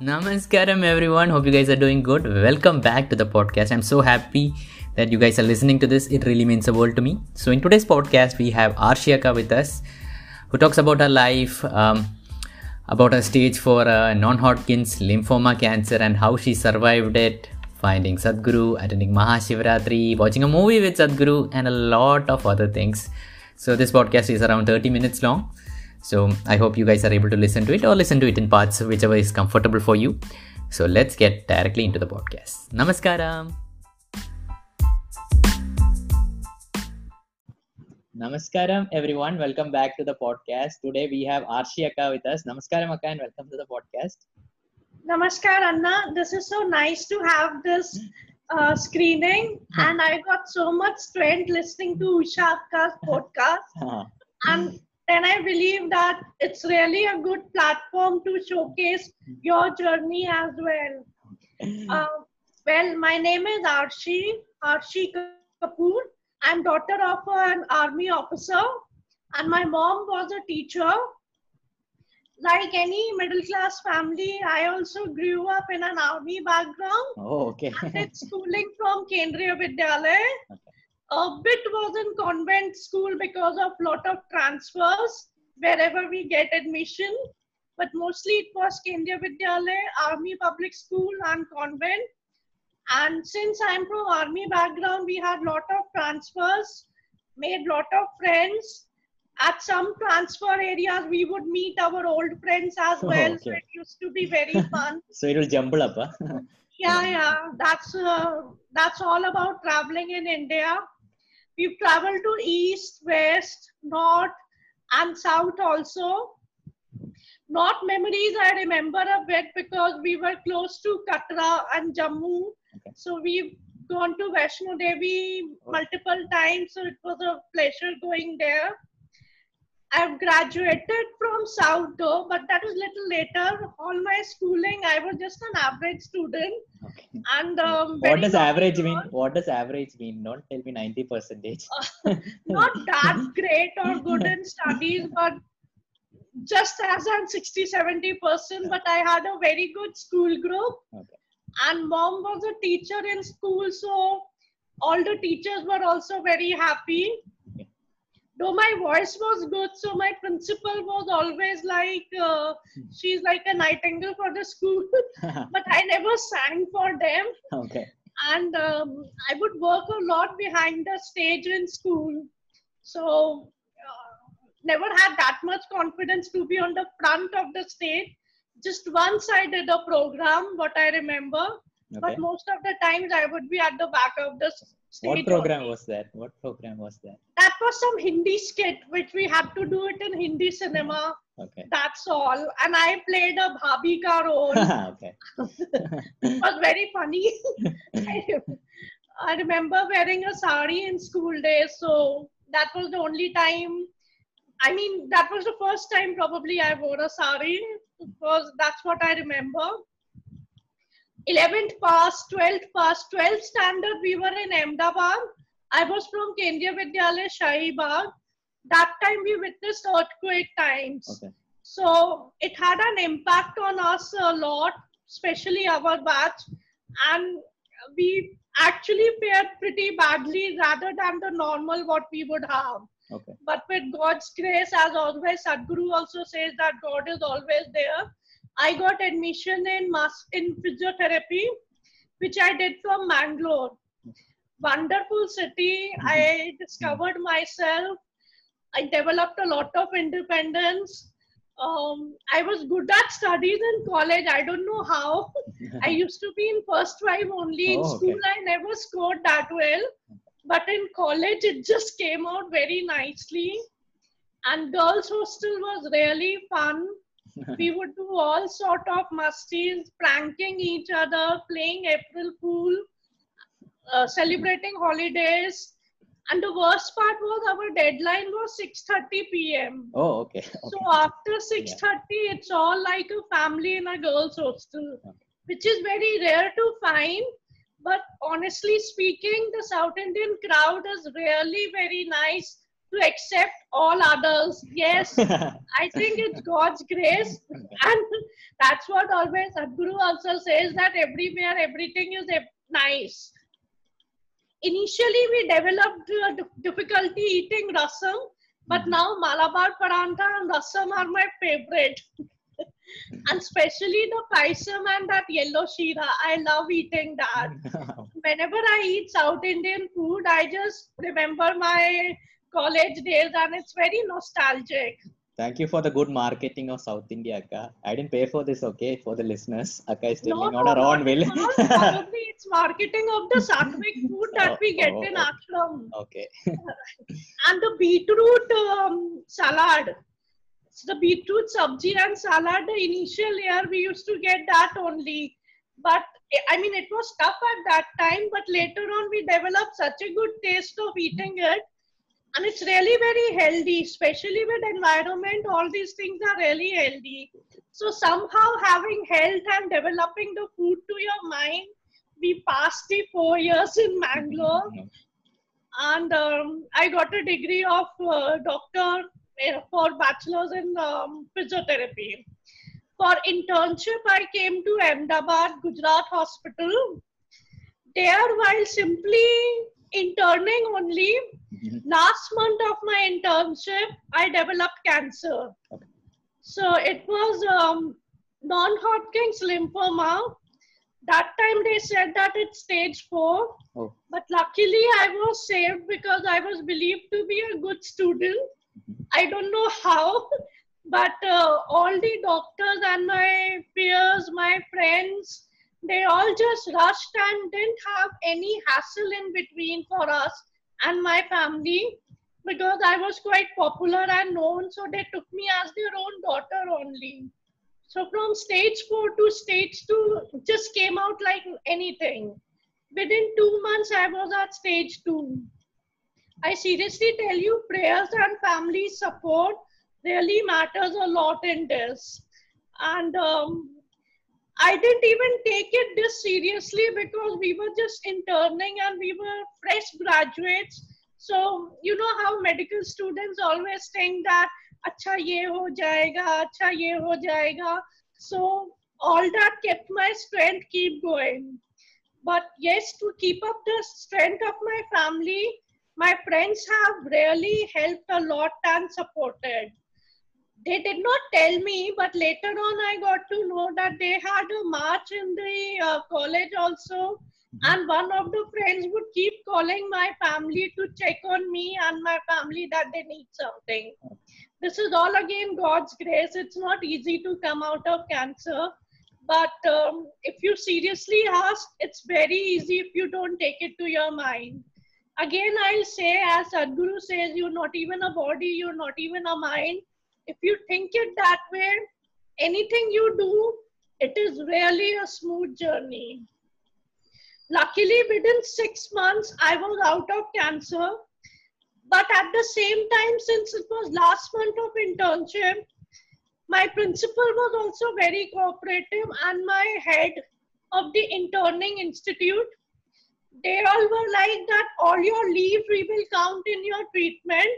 Namaskaram, everyone. Hope you guys are doing good. Welcome back to the podcast. I'm so happy that you guys are listening to this. It really means the world to me. So, in today's podcast, we have Arshi Akka with us, who talks about her life, um, about her stage for uh, non-Hodgkin's lymphoma cancer, and how she survived it, finding Sadhguru, attending Mahashivratri, watching a movie with Sadhguru, and a lot of other things. So, this podcast is around 30 minutes long. So I hope you guys are able to listen to it or listen to it in parts, whichever is comfortable for you. So let's get directly into the podcast. Namaskaram. Namaskaram, everyone. Welcome back to the podcast. Today we have Arshi Akka with us. Namaskaram, Akka, and welcome to the podcast. Namaskar, Anna. This is so nice to have this uh, screening, and I got so much strength listening to Usha Akka's podcast. and then I believe that it's really a good platform to showcase your journey as well. Uh, well, my name is Arshi, Arshi Kapoor. I'm daughter of an army officer, and my mom was a teacher. Like any middle class family, I also grew up in an army background. Oh, okay. I did schooling from Kendriya Vidyalaya. A bit was in convent school because of lot of transfers wherever we get admission. But mostly it was Kendriya Vidyalaya, Army Public School and convent. And since I'm from army background, we had lot of transfers, made lot of friends. At some transfer areas, we would meet our old friends as Oh, well. So it used to be very fun. So it will jumble up, huh? yeah yeah that's uh, that's all about traveling in india we've traveled to east west north and south also. North memories i remember a bit because we were close to katra and jammu. Okay. so we've gone to Vaishno Devi multiple times so it was a pleasure going there I've graduated from South though, but that was little later. All my schooling, I was just an average student, Okay. and um, What does average mean? What does average mean? Don't tell me 90 percentage. Not that great or good in studies, but just as I'm 60, 70 percent. But I had a very good school group, Okay. and mom was a teacher in school, so all the teachers were also very happy. Though my voice was good, so my principal was always like, uh, she's like a nightingale for the school. but I never sang for them. okay. And um, I would work a lot behind the stage in school. So, uh, never had that much confidence to be on the front of the stage. Just once I did a program, what I remember. Okay. But most of the times I would be at the back of the stage. What program was that? What program was that? That was some Hindi skit which we had to do it in Hindi cinema. Okay. That's all. And I played a bhabhi ka role. okay. it was very funny. I, I remember wearing a sari in school days, so that was the only time. I mean, that was the first time probably I wore a sari because that's what I remember. 11th pass, 12th pass, 12th standard, we were in Ahmedabad. I was from Kendriya Vidyalaya Shahi Bagh. That time we witnessed earthquake times. Okay. So it had an impact on us a lot, especially our batch. And we actually fared pretty badly rather than the normal what we would have. Okay. But with God's grace, as always, Sadhguru also says that God is always there. I got admission in mas- in physiotherapy, which I did from Mangalore. Wonderful city. I discovered myself. I developed a lot of independence. Um, I was good at studies in college. I don't know how. I used to be in first five only. In Oh, okay. school, I never scored that well. But in college, it just came out very nicely. And girls' hostel was really fun. We would do all sort of musties, pranking each other, playing April Fool, uh, celebrating holidays. And the worst part was our deadline was 6:30 p.m. Oh, okay. okay. So after 6:30, it's all like a family in a girls' hostel, Okay. which is very rare to find. But honestly speaking, the South Indian crowd is really very nice to accept all others. Yes, I think it's God's grace. And that's what always Sadhguru also says that everywhere everything is nice. Initially, we developed uh, difficulty eating rasam, but hmm. now Malabar Paranta and rasam are my favorite. and especially the paisam and that yellow shira. I love eating that. Whenever I eat South Indian food, I just remember my college days and it's very nostalgic. Thank you for the good marketing of South India, Akka. I didn't pay for this, okay, for the listeners. Akka is telling no, on her own will. Probably it's marketing of the sattvic food that oh, we get oh, in oh. ashram. Okay. and the beetroot um, salad. So the beetroot sabji and salad, the initial year we used to get that only. But I mean, it was tough at that time, but later on we developed such a good taste of eating it and it's really very healthy especially with environment all these things are really healthy. So somehow having health and developing the food to your mind we passed the four years in mangalore. And um, i got a degree of uh, doctor uh, for bachelor's in um, physiotherapy. For internship i came to ahmedabad gujarat hospital. There while simply interning only last month of my internship, I developed cancer. Okay. So it was um, non-Hodgkin's lymphoma. That time they said that it's stage four. Oh. But luckily I was saved because I was believed to be a good student. Mm-hmm. I don't know how, but uh, all the doctors and my peers, my friends, they all just rushed and didn't have any hassle in between for us and my family because I was quite popular and known, so they took me as their own daughter only. So from stage four to stage two, just came out like anything. Within two months, I was at stage two. I seriously tell you, prayers and family support really matters a lot in this. And um, I didn't even take it this seriously because we were just interning and we were fresh graduates. So, you know how medical students always think that, acha ye ho jayega, acha ye ho jayega. So, all that kept my strength keep going. But yes, to keep up the strength of my family, my friends have really helped a lot and supported they did not tell me, but later on I got to know that they had a march in the uh, college also. Mm-hmm. And one of the friends would keep calling my family to check on me and my family that they need something. This is all again God's grace. It's not easy to come out of cancer. But um, if you seriously ask, it's very easy if you don't take it to your mind. Again, I'll say, as Sadhguru says, you're not even a body, you're not even a mind if you think it that way, anything you do, it is really a smooth journey. Luckily, within six months, I was out of cancer. But at the same time, since it was last month of internship, my principal was also very cooperative and my head of the interning institute they all were like that all your leave we will count in your treatment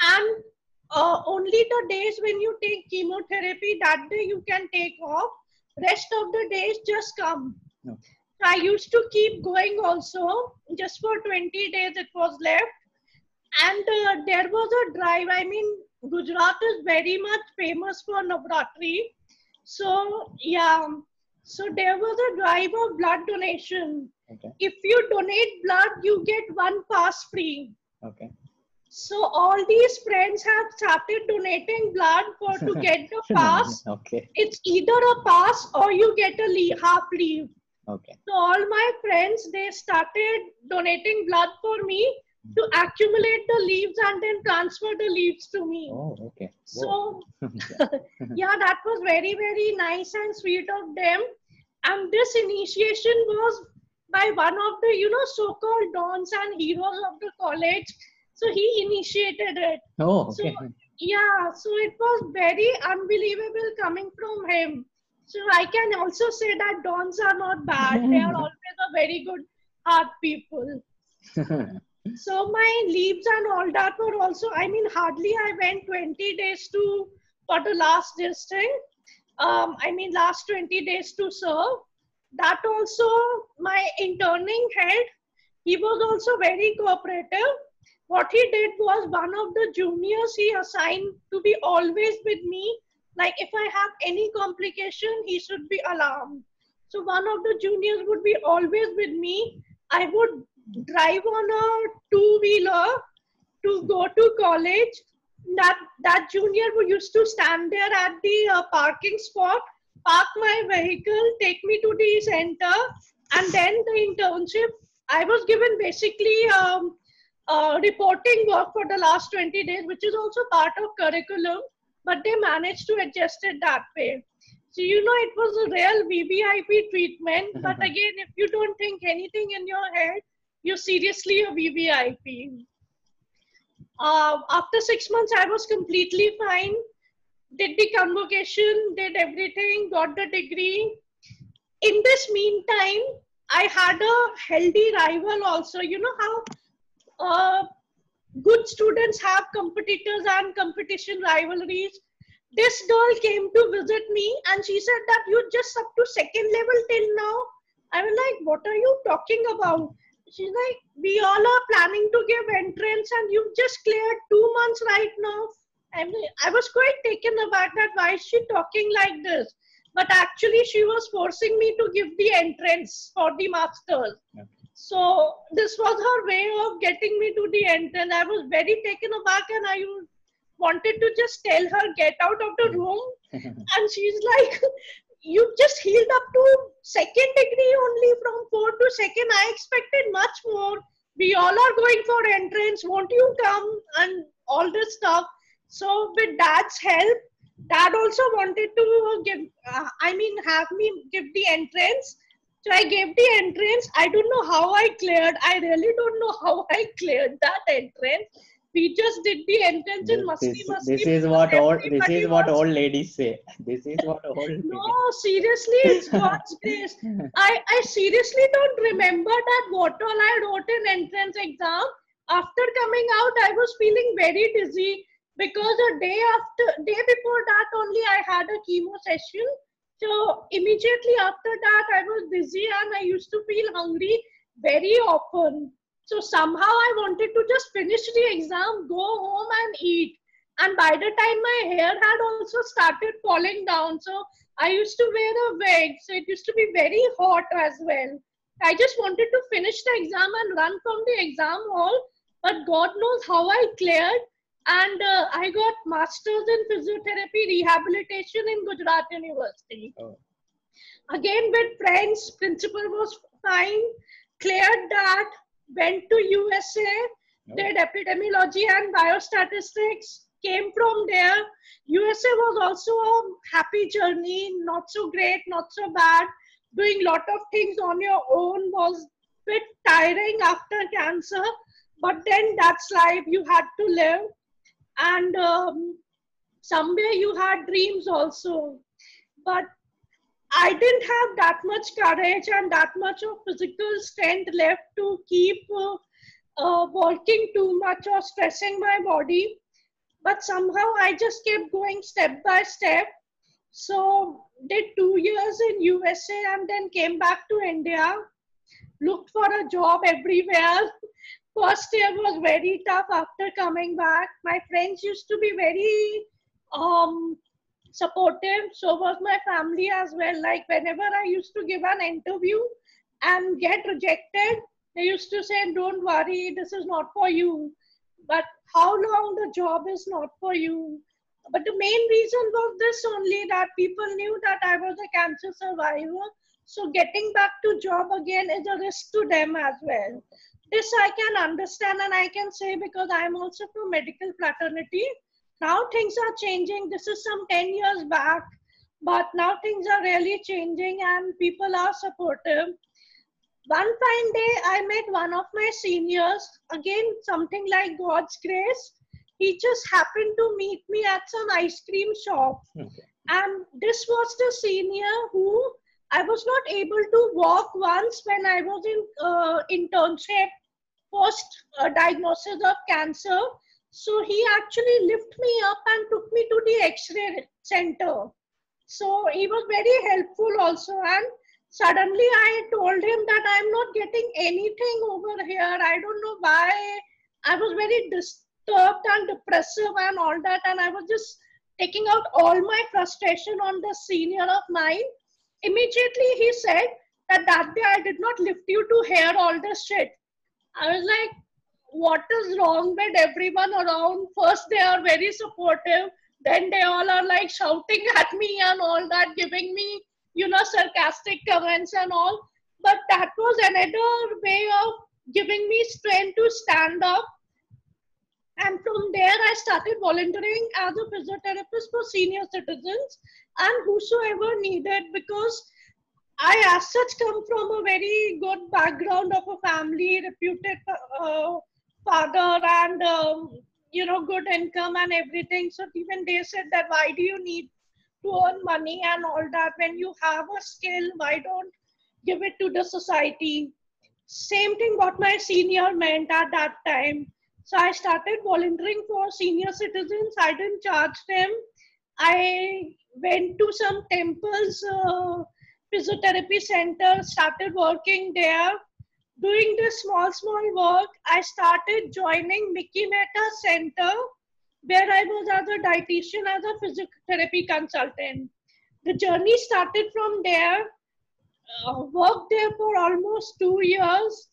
and uh, only the days when you take chemotherapy, that day you can take off. Rest of the days just come. No. I used to keep going also. Just for 20 days it was left. And uh, there was a drive. I mean, Gujarat is very much famous for Navratri. So, yeah. So there was a drive of blood donation. Okay. If you donate blood, you get one pass free. Okay. So all these friends have started donating blood for to get the pass. okay. It's either a pass or you get a leave, half leave. Okay. So all my friends they started donating blood for me to accumulate the leaves and then transfer the leaves to me. Oh, okay. So yeah, that was very very nice and sweet of them. And this initiation was by one of the you know so-called dons and heroes of the college so he initiated it. Oh, okay. So, yeah, so it was very unbelievable coming from him. So I can also say that dons are not bad. they are always a very good heart people. So my leaves and all that were also, I mean, hardly I went 20 days to, for the last thing. Um, I mean, last 20 days to serve. That also, my interning head, he was also very cooperative. What he did was one of the juniors he assigned to be always with me. Like if I have any complication, he should be alarmed. So one of the juniors would be always with me. I would drive on a two wheeler to go to college. That that junior who used to stand there at the uh, parking spot, park my vehicle, take me to the center, and then the internship. I was given basically um, uh, reporting work for the last 20 days, which is also part of curriculum, but they managed to adjust it that way. So, you know, it was a real VVIP treatment. But again, if you don't think anything in your head, you're seriously a VVIP. Uh, after six months, I was completely fine. Did the convocation, did everything, got the degree. In this meantime, I had a healthy rival also. You know how uh, good students have competitors and competition rivalries. This girl came to visit me and she said that you just up to second level till now. I was like, what are you talking about? She's like, we all are planning to give entrance and you've just cleared two months right now. I mean, I was quite taken aback that why is she talking like this? But actually, she was forcing me to give the entrance for the masters. So this was her way of getting me to the entrance. I was very taken aback and I wanted to just tell her, get out of the room. and she's like, you just healed up to second degree only from four to second. I expected much more. We all are going for entrance. Won't you come? And all this stuff. So with dad's help, dad also wanted to give, uh, I mean, have me give the entrance. So I gave the entrance. I don't know how I cleared. I really don't know how I cleared that entrance we just did the entrance in Masti this, This is what all this is what old ladies say. This is what old. no, seriously, it's God's grace. I I seriously don't remember that what all I wrote in entrance exam. After coming out, I was feeling very dizzy because a day after day before that only I had a chemo session. So immediately after that, I was dizzy and I used to feel hungry very often. So somehow I wanted to just finish the exam, go home and eat. And by the time my hair had also started falling down, so I used to wear a wig. So it used to be very hot as well. I just wanted to finish the exam and run from the exam hall. But God knows how I cleared. And uh, I got masters in physiotherapy rehabilitation in Gujarat University. Oh. Again, with friends, principal was fine, cleared that went to USA, did epidemiology and biostatistics, came from there. USA was also a happy journey, not so great, not so bad. Doing lot of things on your own was bit tiring after cancer, but then that's life. You had to live, and um, somewhere you had dreams also. But I didn't have that much courage and that much of physical strength left to keep uh, uh, working too much or stressing my body. But somehow I just kept going step by step. So did two years in USA and then came back to India. Looked for a job everywhere. First year was very tough after coming back. My friends used to be very um, supportive. So was my family as well. Like whenever i used to give an interview and get rejected they used to say don't worry this is not for you. But how long the job is not for you? But the main reason was this only that people knew that i was a cancer survivor. So getting back to job again is a risk to them as well this i can understand and i can say because i am also from medical fraternity now things are changing. This is some 10 years back, but now things are really changing and people are supportive. One fine day, I met one of my seniors, again, something like God's grace. He just happened to meet me at some ice cream shop. Okay. And this was the senior who I was not able to walk once when I was in uh, internship post uh, diagnosis of cancer. So he actually lifted me up and took me to the X-ray center. So he was very helpful also. And suddenly I told him that I'm not getting anything over here. I don't know why. I was very disturbed and depressive and all that. And I was just taking out all my frustration on the senior of mine. Immediately he said that that day I did not lift you to hear all this shit. I was like, what is wrong with everyone around? First, they are very supportive. Then they all are like shouting at me and all that, giving me, you know, sarcastic comments and all. But that was another way of giving me strength to stand up. And from there, I started volunteering as a physiotherapist for senior citizens and whosoever needed because I, as such, come from a very good background of a family, reputed uh, father, and um, you know, good income and everything. So even they said that why do you need to earn money and all that when you have a skill? Why don't give it to the society? Same thing what my senior meant at that time. So I started volunteering for senior citizens. I didn't charge them. I went to some temples. Uh, physiotherapy center, started working there. Doing this small, small work, I started joining Mickey Mehta Center, where I was as a dietitian, as a physiotherapy consultant. The journey started from there, uh, worked there for almost two years,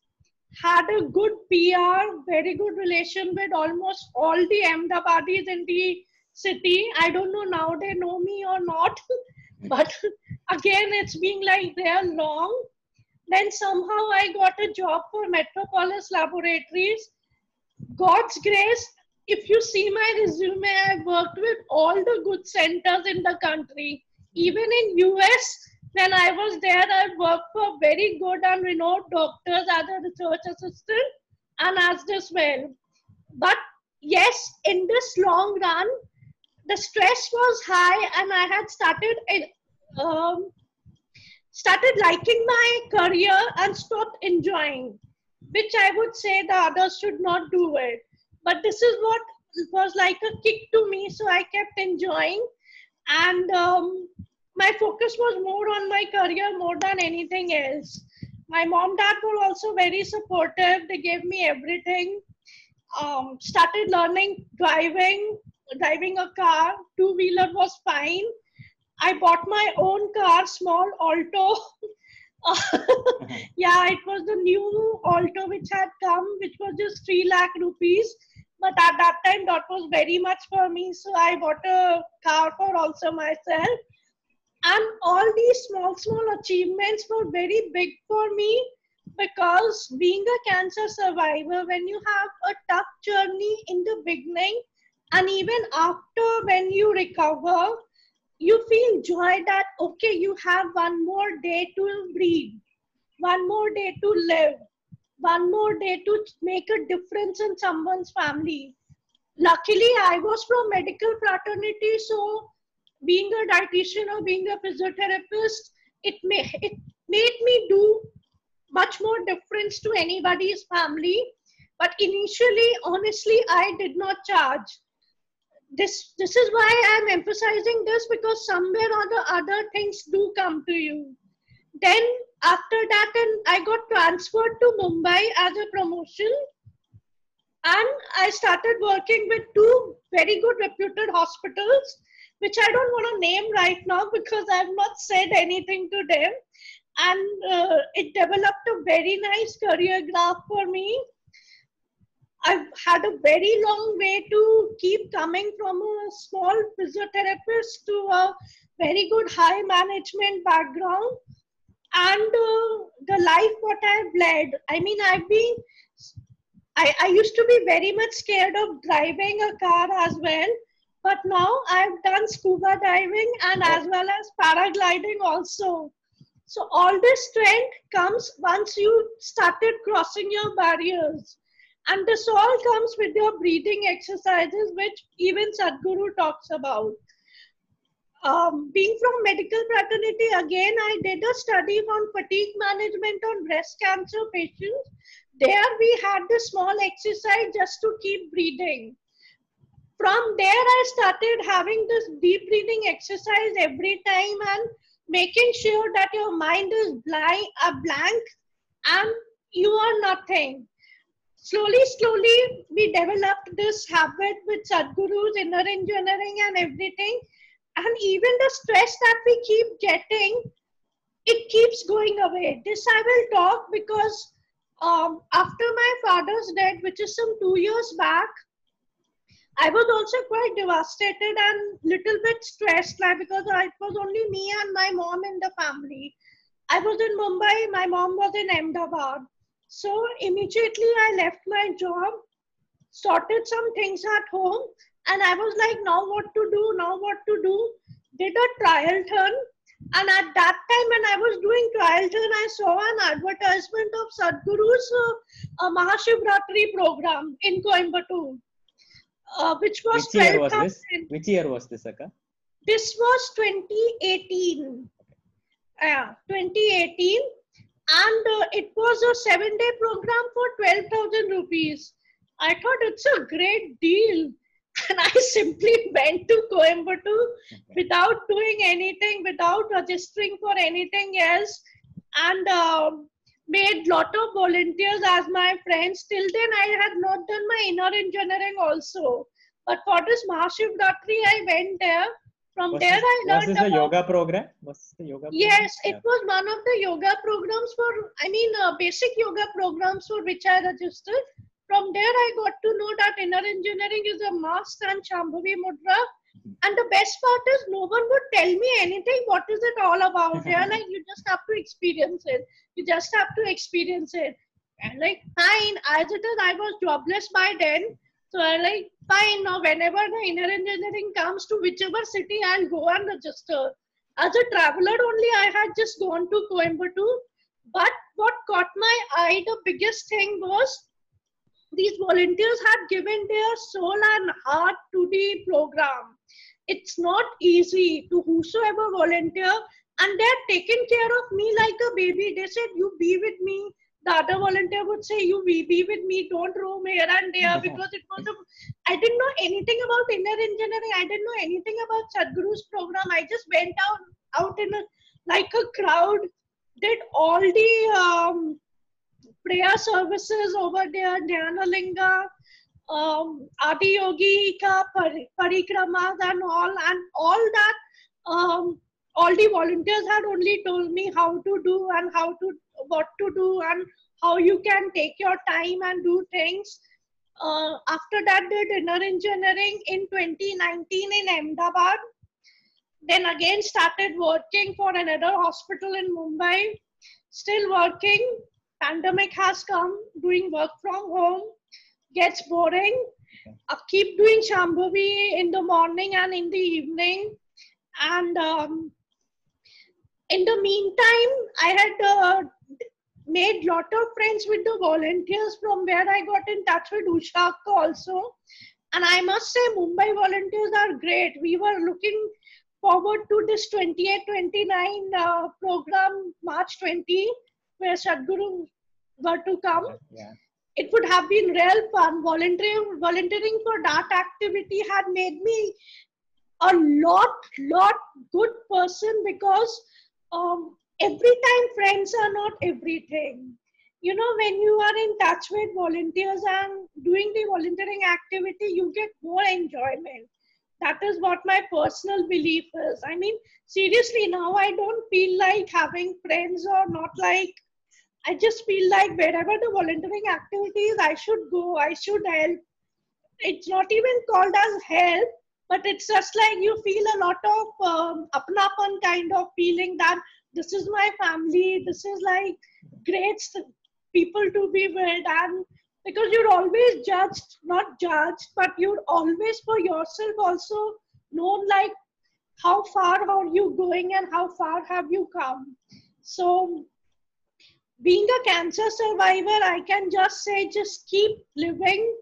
had a good PR, very good relation with almost all the Ahmedabadis in the city. I don't know now they know me or not, but again it's being like they are long. Then somehow i got a job for metropolis laboratories. God's grace if you see my resume i've worked with all the good centers in the country. Even in us when i was there i worked for very good and renowned doctors as a research assistant and as this well. But yes in this long run the stress was high and i had started um, started liking my career and stopped enjoying, which I would say the others should not do it. But this is what was like a kick to me, so I kept enjoying. And um, my focus was more on my career more than anything else. My mom, dad were also very supportive. They gave me everything. Um, started learning driving, driving a car. Two wheeler was fine I bought my own car, small Alto. yeah, it was the new Alto which had come, which was just 3 lakh rupees. But at that time, that was very much for me. So I bought a car for also myself. And all these small, small achievements were very big for me because being a cancer survivor, when you have a tough journey in the beginning, and even after when you recover, you feel joy that okay you have one more day to breathe one more day to live one more day to make a difference in someone's family. Luckily i was from medical fraternity so being a dietitian or being a physiotherapist it may it made me do much more difference to anybody's family. But initially honestly i did not charge this this is why i'm emphasizing this because somewhere or the other things do come to you. Then after that and i got transferred to mumbai as a promotion and i started working with two very good reputed hospitals which i don't want to name right now because i've not said anything to them. And uh, it developed a very nice career graph for me I've had a very long way to keep coming from a small physiotherapist to a very good high management background and uh, the life what I've led. I mean, I've been, I, I used to be very much scared of driving a car as well, but now I've done scuba diving and as well as paragliding also. So all this strength comes once you started crossing your barriers. And this all comes with your breathing exercises, which even Sadhguru talks about. Um, being from medical fraternity, again, I did a study on fatigue management on breast cancer patients. There we had the small exercise just to keep breathing. From there i started having this deep breathing exercise every time and making sure that your mind is blind, a blank and you are nothing slowly slowly we developed this habit with sadhguru's inner engineering and everything and even the stress that we keep getting it keeps going away this i will talk because um, after my father's death which is some two years back I was also quite devastated and little bit stressed like because it was only me and my mom in the family. I was in Mumbai, my mom was in Ahmedabad. So immediately I left my job, sorted some things at home, and I was like, now what to do, now what to do. Did a trial turn. And at that time, when I was doing trial turn, I saw an advertisement of Sadhguru's uh, Mahashivratri program in Coimbatore uh, which was which year was this? Which year was this, Akka? This was 2018. Yeah, 2018, and uh, it was a seven-day program for 12,000 rupees. I thought it's a great deal, and I simply went to Coimbatore without doing anything, without registering for anything else, and. Uh, made lot of volunteers as my friends. Till then, I had not done my inner engineering also. But for this Mahashivratri, I went there. From was there, this, I learned was this about, a yoga program? Was the yoga? Program? Yes, it yeah. was one of the yoga programs for. I mean, uh, basic yoga programs for which I registered. From there, I got to know that inner engineering is a must and Shambhavi Mudra. Mm-hmm. And the best part is, no one would tell me anything. What is it all about? Are like, you just have to experience it. You just have to experience it. And like, fine, as it is, I was jobless by then. So I like, fine, now whenever the inner engineering comes to whichever city, I'll go and register. As a traveler only, I had just gone to Coimbatore. But what caught my eye, the biggest thing was these volunteers had given their soul and heart to the program. It's not easy to whosoever volunteer and they're taking care of me like a baby. They said, You be with me. The other volunteer would say, You be, be with me, don't roam here and there because it was a I didn't know anything about inner engineering. I didn't know anything about Sadhguru's program. I just went out out in a like a crowd, did all the um, prayer services over there, Dhyanalinga, um, Adi Yogi ka parikramas and all, and all that. Um, all the volunteers had only told me how to do and how to what to do and how you can take your time and do things. Uh, after that, did inner engineering in 2019 in Ahmedabad. Then again started working for another hospital in Mumbai. Still working pandemic has come, doing work from home gets boring. I keep doing Shambhavi in the morning and in the evening. And um, in the meantime, I had uh, made lot of friends with the volunteers from where I got in touch with Usha also. And I must say, Mumbai volunteers are great. We were looking forward to this 28 29 uh, program, March 20, where Sadhguru were to come, yeah. it would have been real fun. Volunteering, volunteering for that activity had made me a lot, lot good person because um, every time friends are not everything. You know, when you are in touch with volunteers and doing the volunteering activity, you get more enjoyment. That is what my personal belief is. I mean, seriously, now I don't feel like having friends or not like I just feel like wherever the volunteering activities, I should go, I should help. It's not even called as help, but it's just like you feel a lot of um, apnapan kind of feeling that this is my family, this is like great people to be with, and because you're always judged, not judged, but you're always for yourself also known like how far are you going and how far have you come. So being a cancer survivor, I can just say just keep living,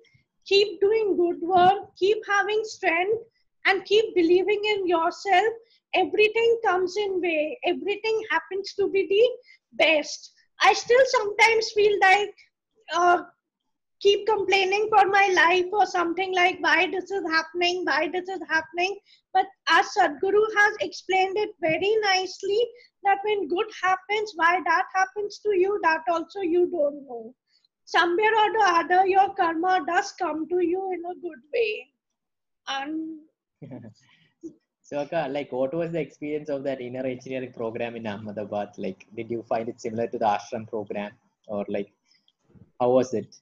keep doing good work, keep having strength, and keep believing in yourself. Everything comes in way, everything happens to be the best. I still sometimes feel like uh, keep complaining for my life or something like why this is happening, why this is happening. But as Sadhguru has explained it very nicely, that when good happens, why that happens to you, that also you don't know. Somewhere or the other, your karma does come to you in a good way. And so, Akka, like, what was the experience of that inner engineering program in Ahmedabad? Like, did you find it similar to the ashram program, or like, how was it?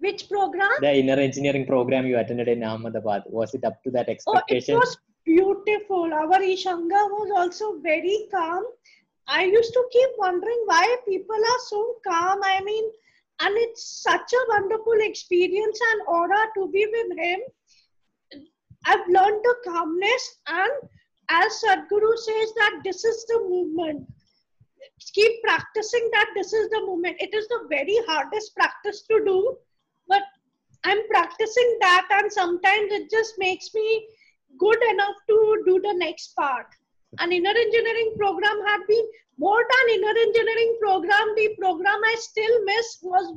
Which program? The inner engineering program you attended in Ahmedabad. Was it up to that expectation? Oh, it was beautiful. Our Ishanga was also very calm. I used to keep wondering why people are so calm. I mean, and it's such a wonderful experience and aura to be with him. I've learned the calmness, and as Sadhguru says, that this is the movement. Keep practicing that this is the movement. It is the very hardest practice to do, but I'm practicing that, and sometimes it just makes me good enough to do the next part. An inner engineering program had been more than inner engineering program. The program I still miss was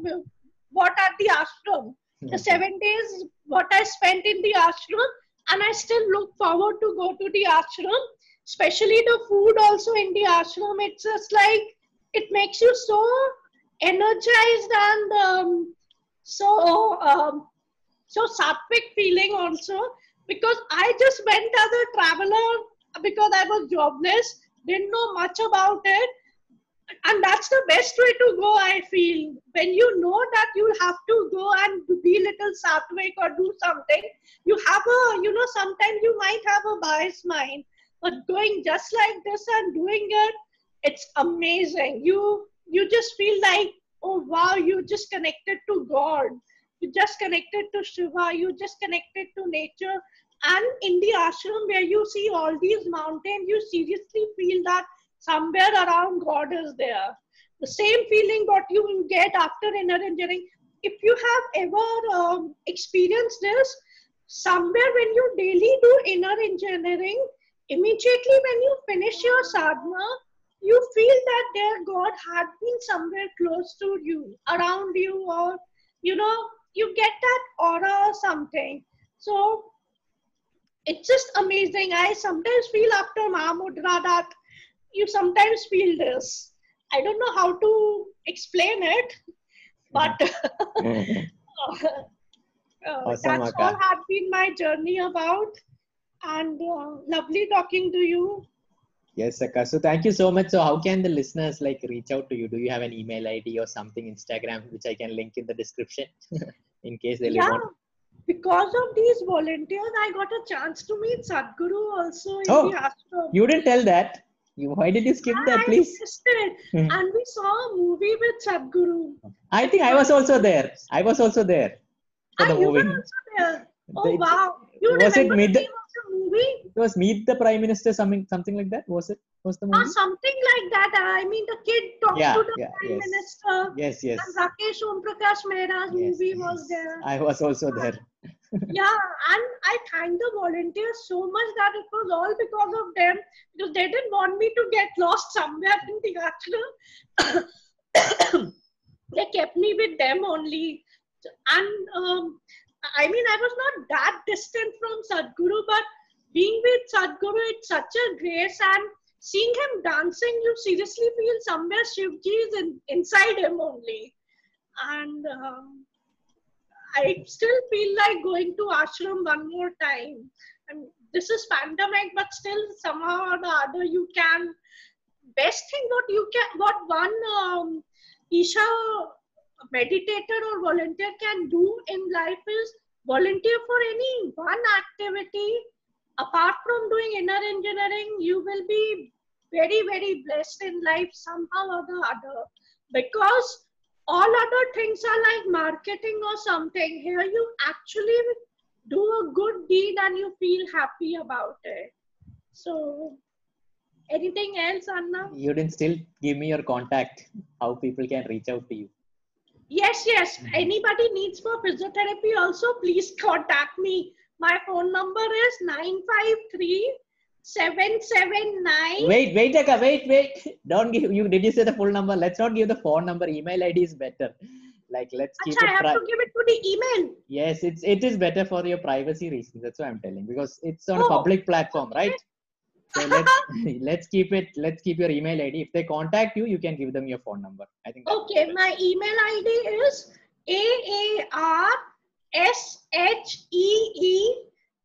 what at the ashram. The seven days what I spent in the ashram, and I still look forward to go to the ashram. Especially the food also in the ashram. It's just like it makes you so energized and um, so um, so sattvic feeling also because I just went as a traveler because I was jobless, didn't know much about it. And that's the best way to go, I feel. When you know that you have to go and be little sattvic or do something, you have a, you know, sometimes you might have a biased mind. But going just like this and doing it, it's amazing. You you just feel like, oh wow, you just connected to God. You just connected to Shiva. You just connected to nature and in the ashram where you see all these mountains you seriously feel that somewhere around god is there. The same feeling what you get after inner engineering if you have ever um, experienced this somewhere when you daily do inner engineering immediately when you finish your sadhana you feel that their god had been somewhere close to you around you or you know you get that aura or something. So it's just amazing. I sometimes feel after Mahamudra that you sometimes feel this. I don't know how to explain it, but uh, Awesome, that's all have been my journey about. And uh, lovely talking to you. Yes, Akka. So thank you so much. So how can the listeners like reach out to you? Do you have an email ID or something, Instagram, which I can link in the description in case they yeah, want? because of these volunteers, I got a chance to meet Sadhguru also in Oh, the ashram. You didn't tell that. You, why did you skip Yeah, that, I please? it. Hmm. and we saw a movie with Sadhguru. I think I was also there. I was also there for the Ah, you movie. were also there. Oh The- wow! You was it remember mid- the name of the movie? It was Meet the Prime Minister, something something like that. Was it? Was the Or movie? something like that. I mean, the kid talks Yeah, to the yeah, prime yes. minister. Yes, yes. And Rakesh Om Prakash Mehra's yes, movie was yes. there. I was also there. yeah, and I thank the volunteers so much that it was all because of them because they didn't want me to get lost somewhere in the ashram. they kept me with them only, and um, I mean I was not that distant from Sadhguru, but being with Sadhguru, it's such a grace and seeing him dancing, you seriously feel somewhere Shivji is in, inside him only, and. Um, I still feel like going to ashram one more time. And this is pandemic, but still somehow or the other you can. Best thing what you can, what one um, Isha meditator or volunteer can do in life is volunteer for any one activity. Apart from doing inner engineering, you will be very very blessed in life somehow or the other because all other things are like marketing or something. Here you actually do a good deed and you feel happy about it. So, anything else, Anna? You didn't still give me your contact. How people can reach out to you. Yes, yes. Anybody needs for physiotherapy also, please contact me. My phone number is 953 779. Wait, wait, Akka, wait, wait. Don't give you. Did you say the full number? Let's not give the phone number. Email ID is better. Like let's keep Achha, I it. have Pri- to give it to the email. yes, it's it is better for your privacy reasons. That's what I'm telling because it's on a Oh, public platform, right? So let's let's keep it. Let's keep your email ID. If they contact you, you can give them your phone number. I think. Okay, my email ID is a a r s h e e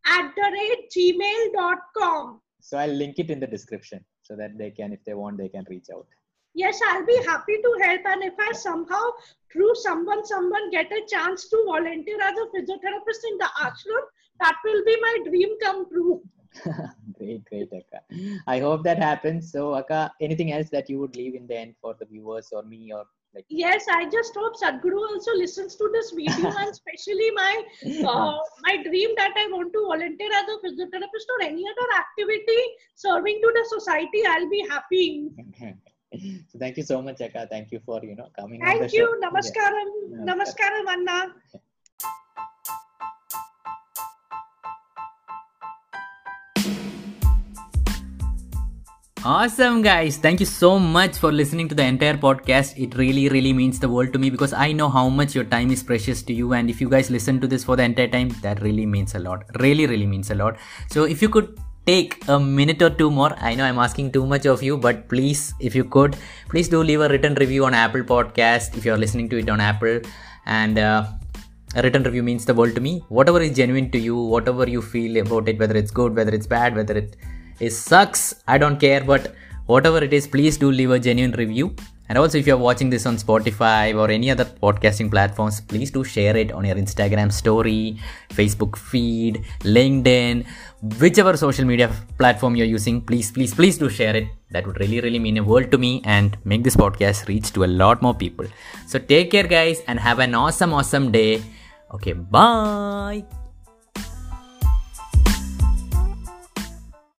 at the rate gmail.com. So I'll link it in the description so that they can, if they want, they can reach out. Yes, I'll be happy to help. And if I somehow, through someone, someone get a chance to volunteer as a physiotherapist in the ashram, that will be my dream come true. great, great, Akka. I hope that happens. So, Akka, anything else that you would leave in the end for the viewers or me or like? Yes, I just hope Sadhguru also listens to this video and especially my uh, my dream that I want to volunteer as a physiotherapist or any other activity serving to the society. I'll be happy. so thank you so much, Akka. Thank you for you know coming. Thank you. Yeah. Namaskaram. Namaskaram. Namaskaram, Anna. Awesome, guys. Thank you so much for listening to the entire podcast. It really, really means the world to me because I know how much your time is precious to you. And if you guys listen to this for the entire time, that really means a lot. Really, really means a lot. So if you could take a minute or two more, I know I'm asking too much of you, but please, if you could, please do leave a written review on Apple Podcast if you're listening to it on Apple. And uh, a written review means the world to me. Whatever is genuine to you, whatever you feel about it, whether it's good, whether it's bad, whether it is sucks, I don't care. But whatever it is, please do leave a genuine review. And also, if you're watching this on Spotify or any other podcasting platforms, please do share it on your Instagram story, Facebook feed, LinkedIn, whichever social media platform you're using. Please, please, please do share it. That would really, really mean a world to me and make this podcast reach to a lot more people. So take care, guys, and have an awesome, awesome day. Okay, bye.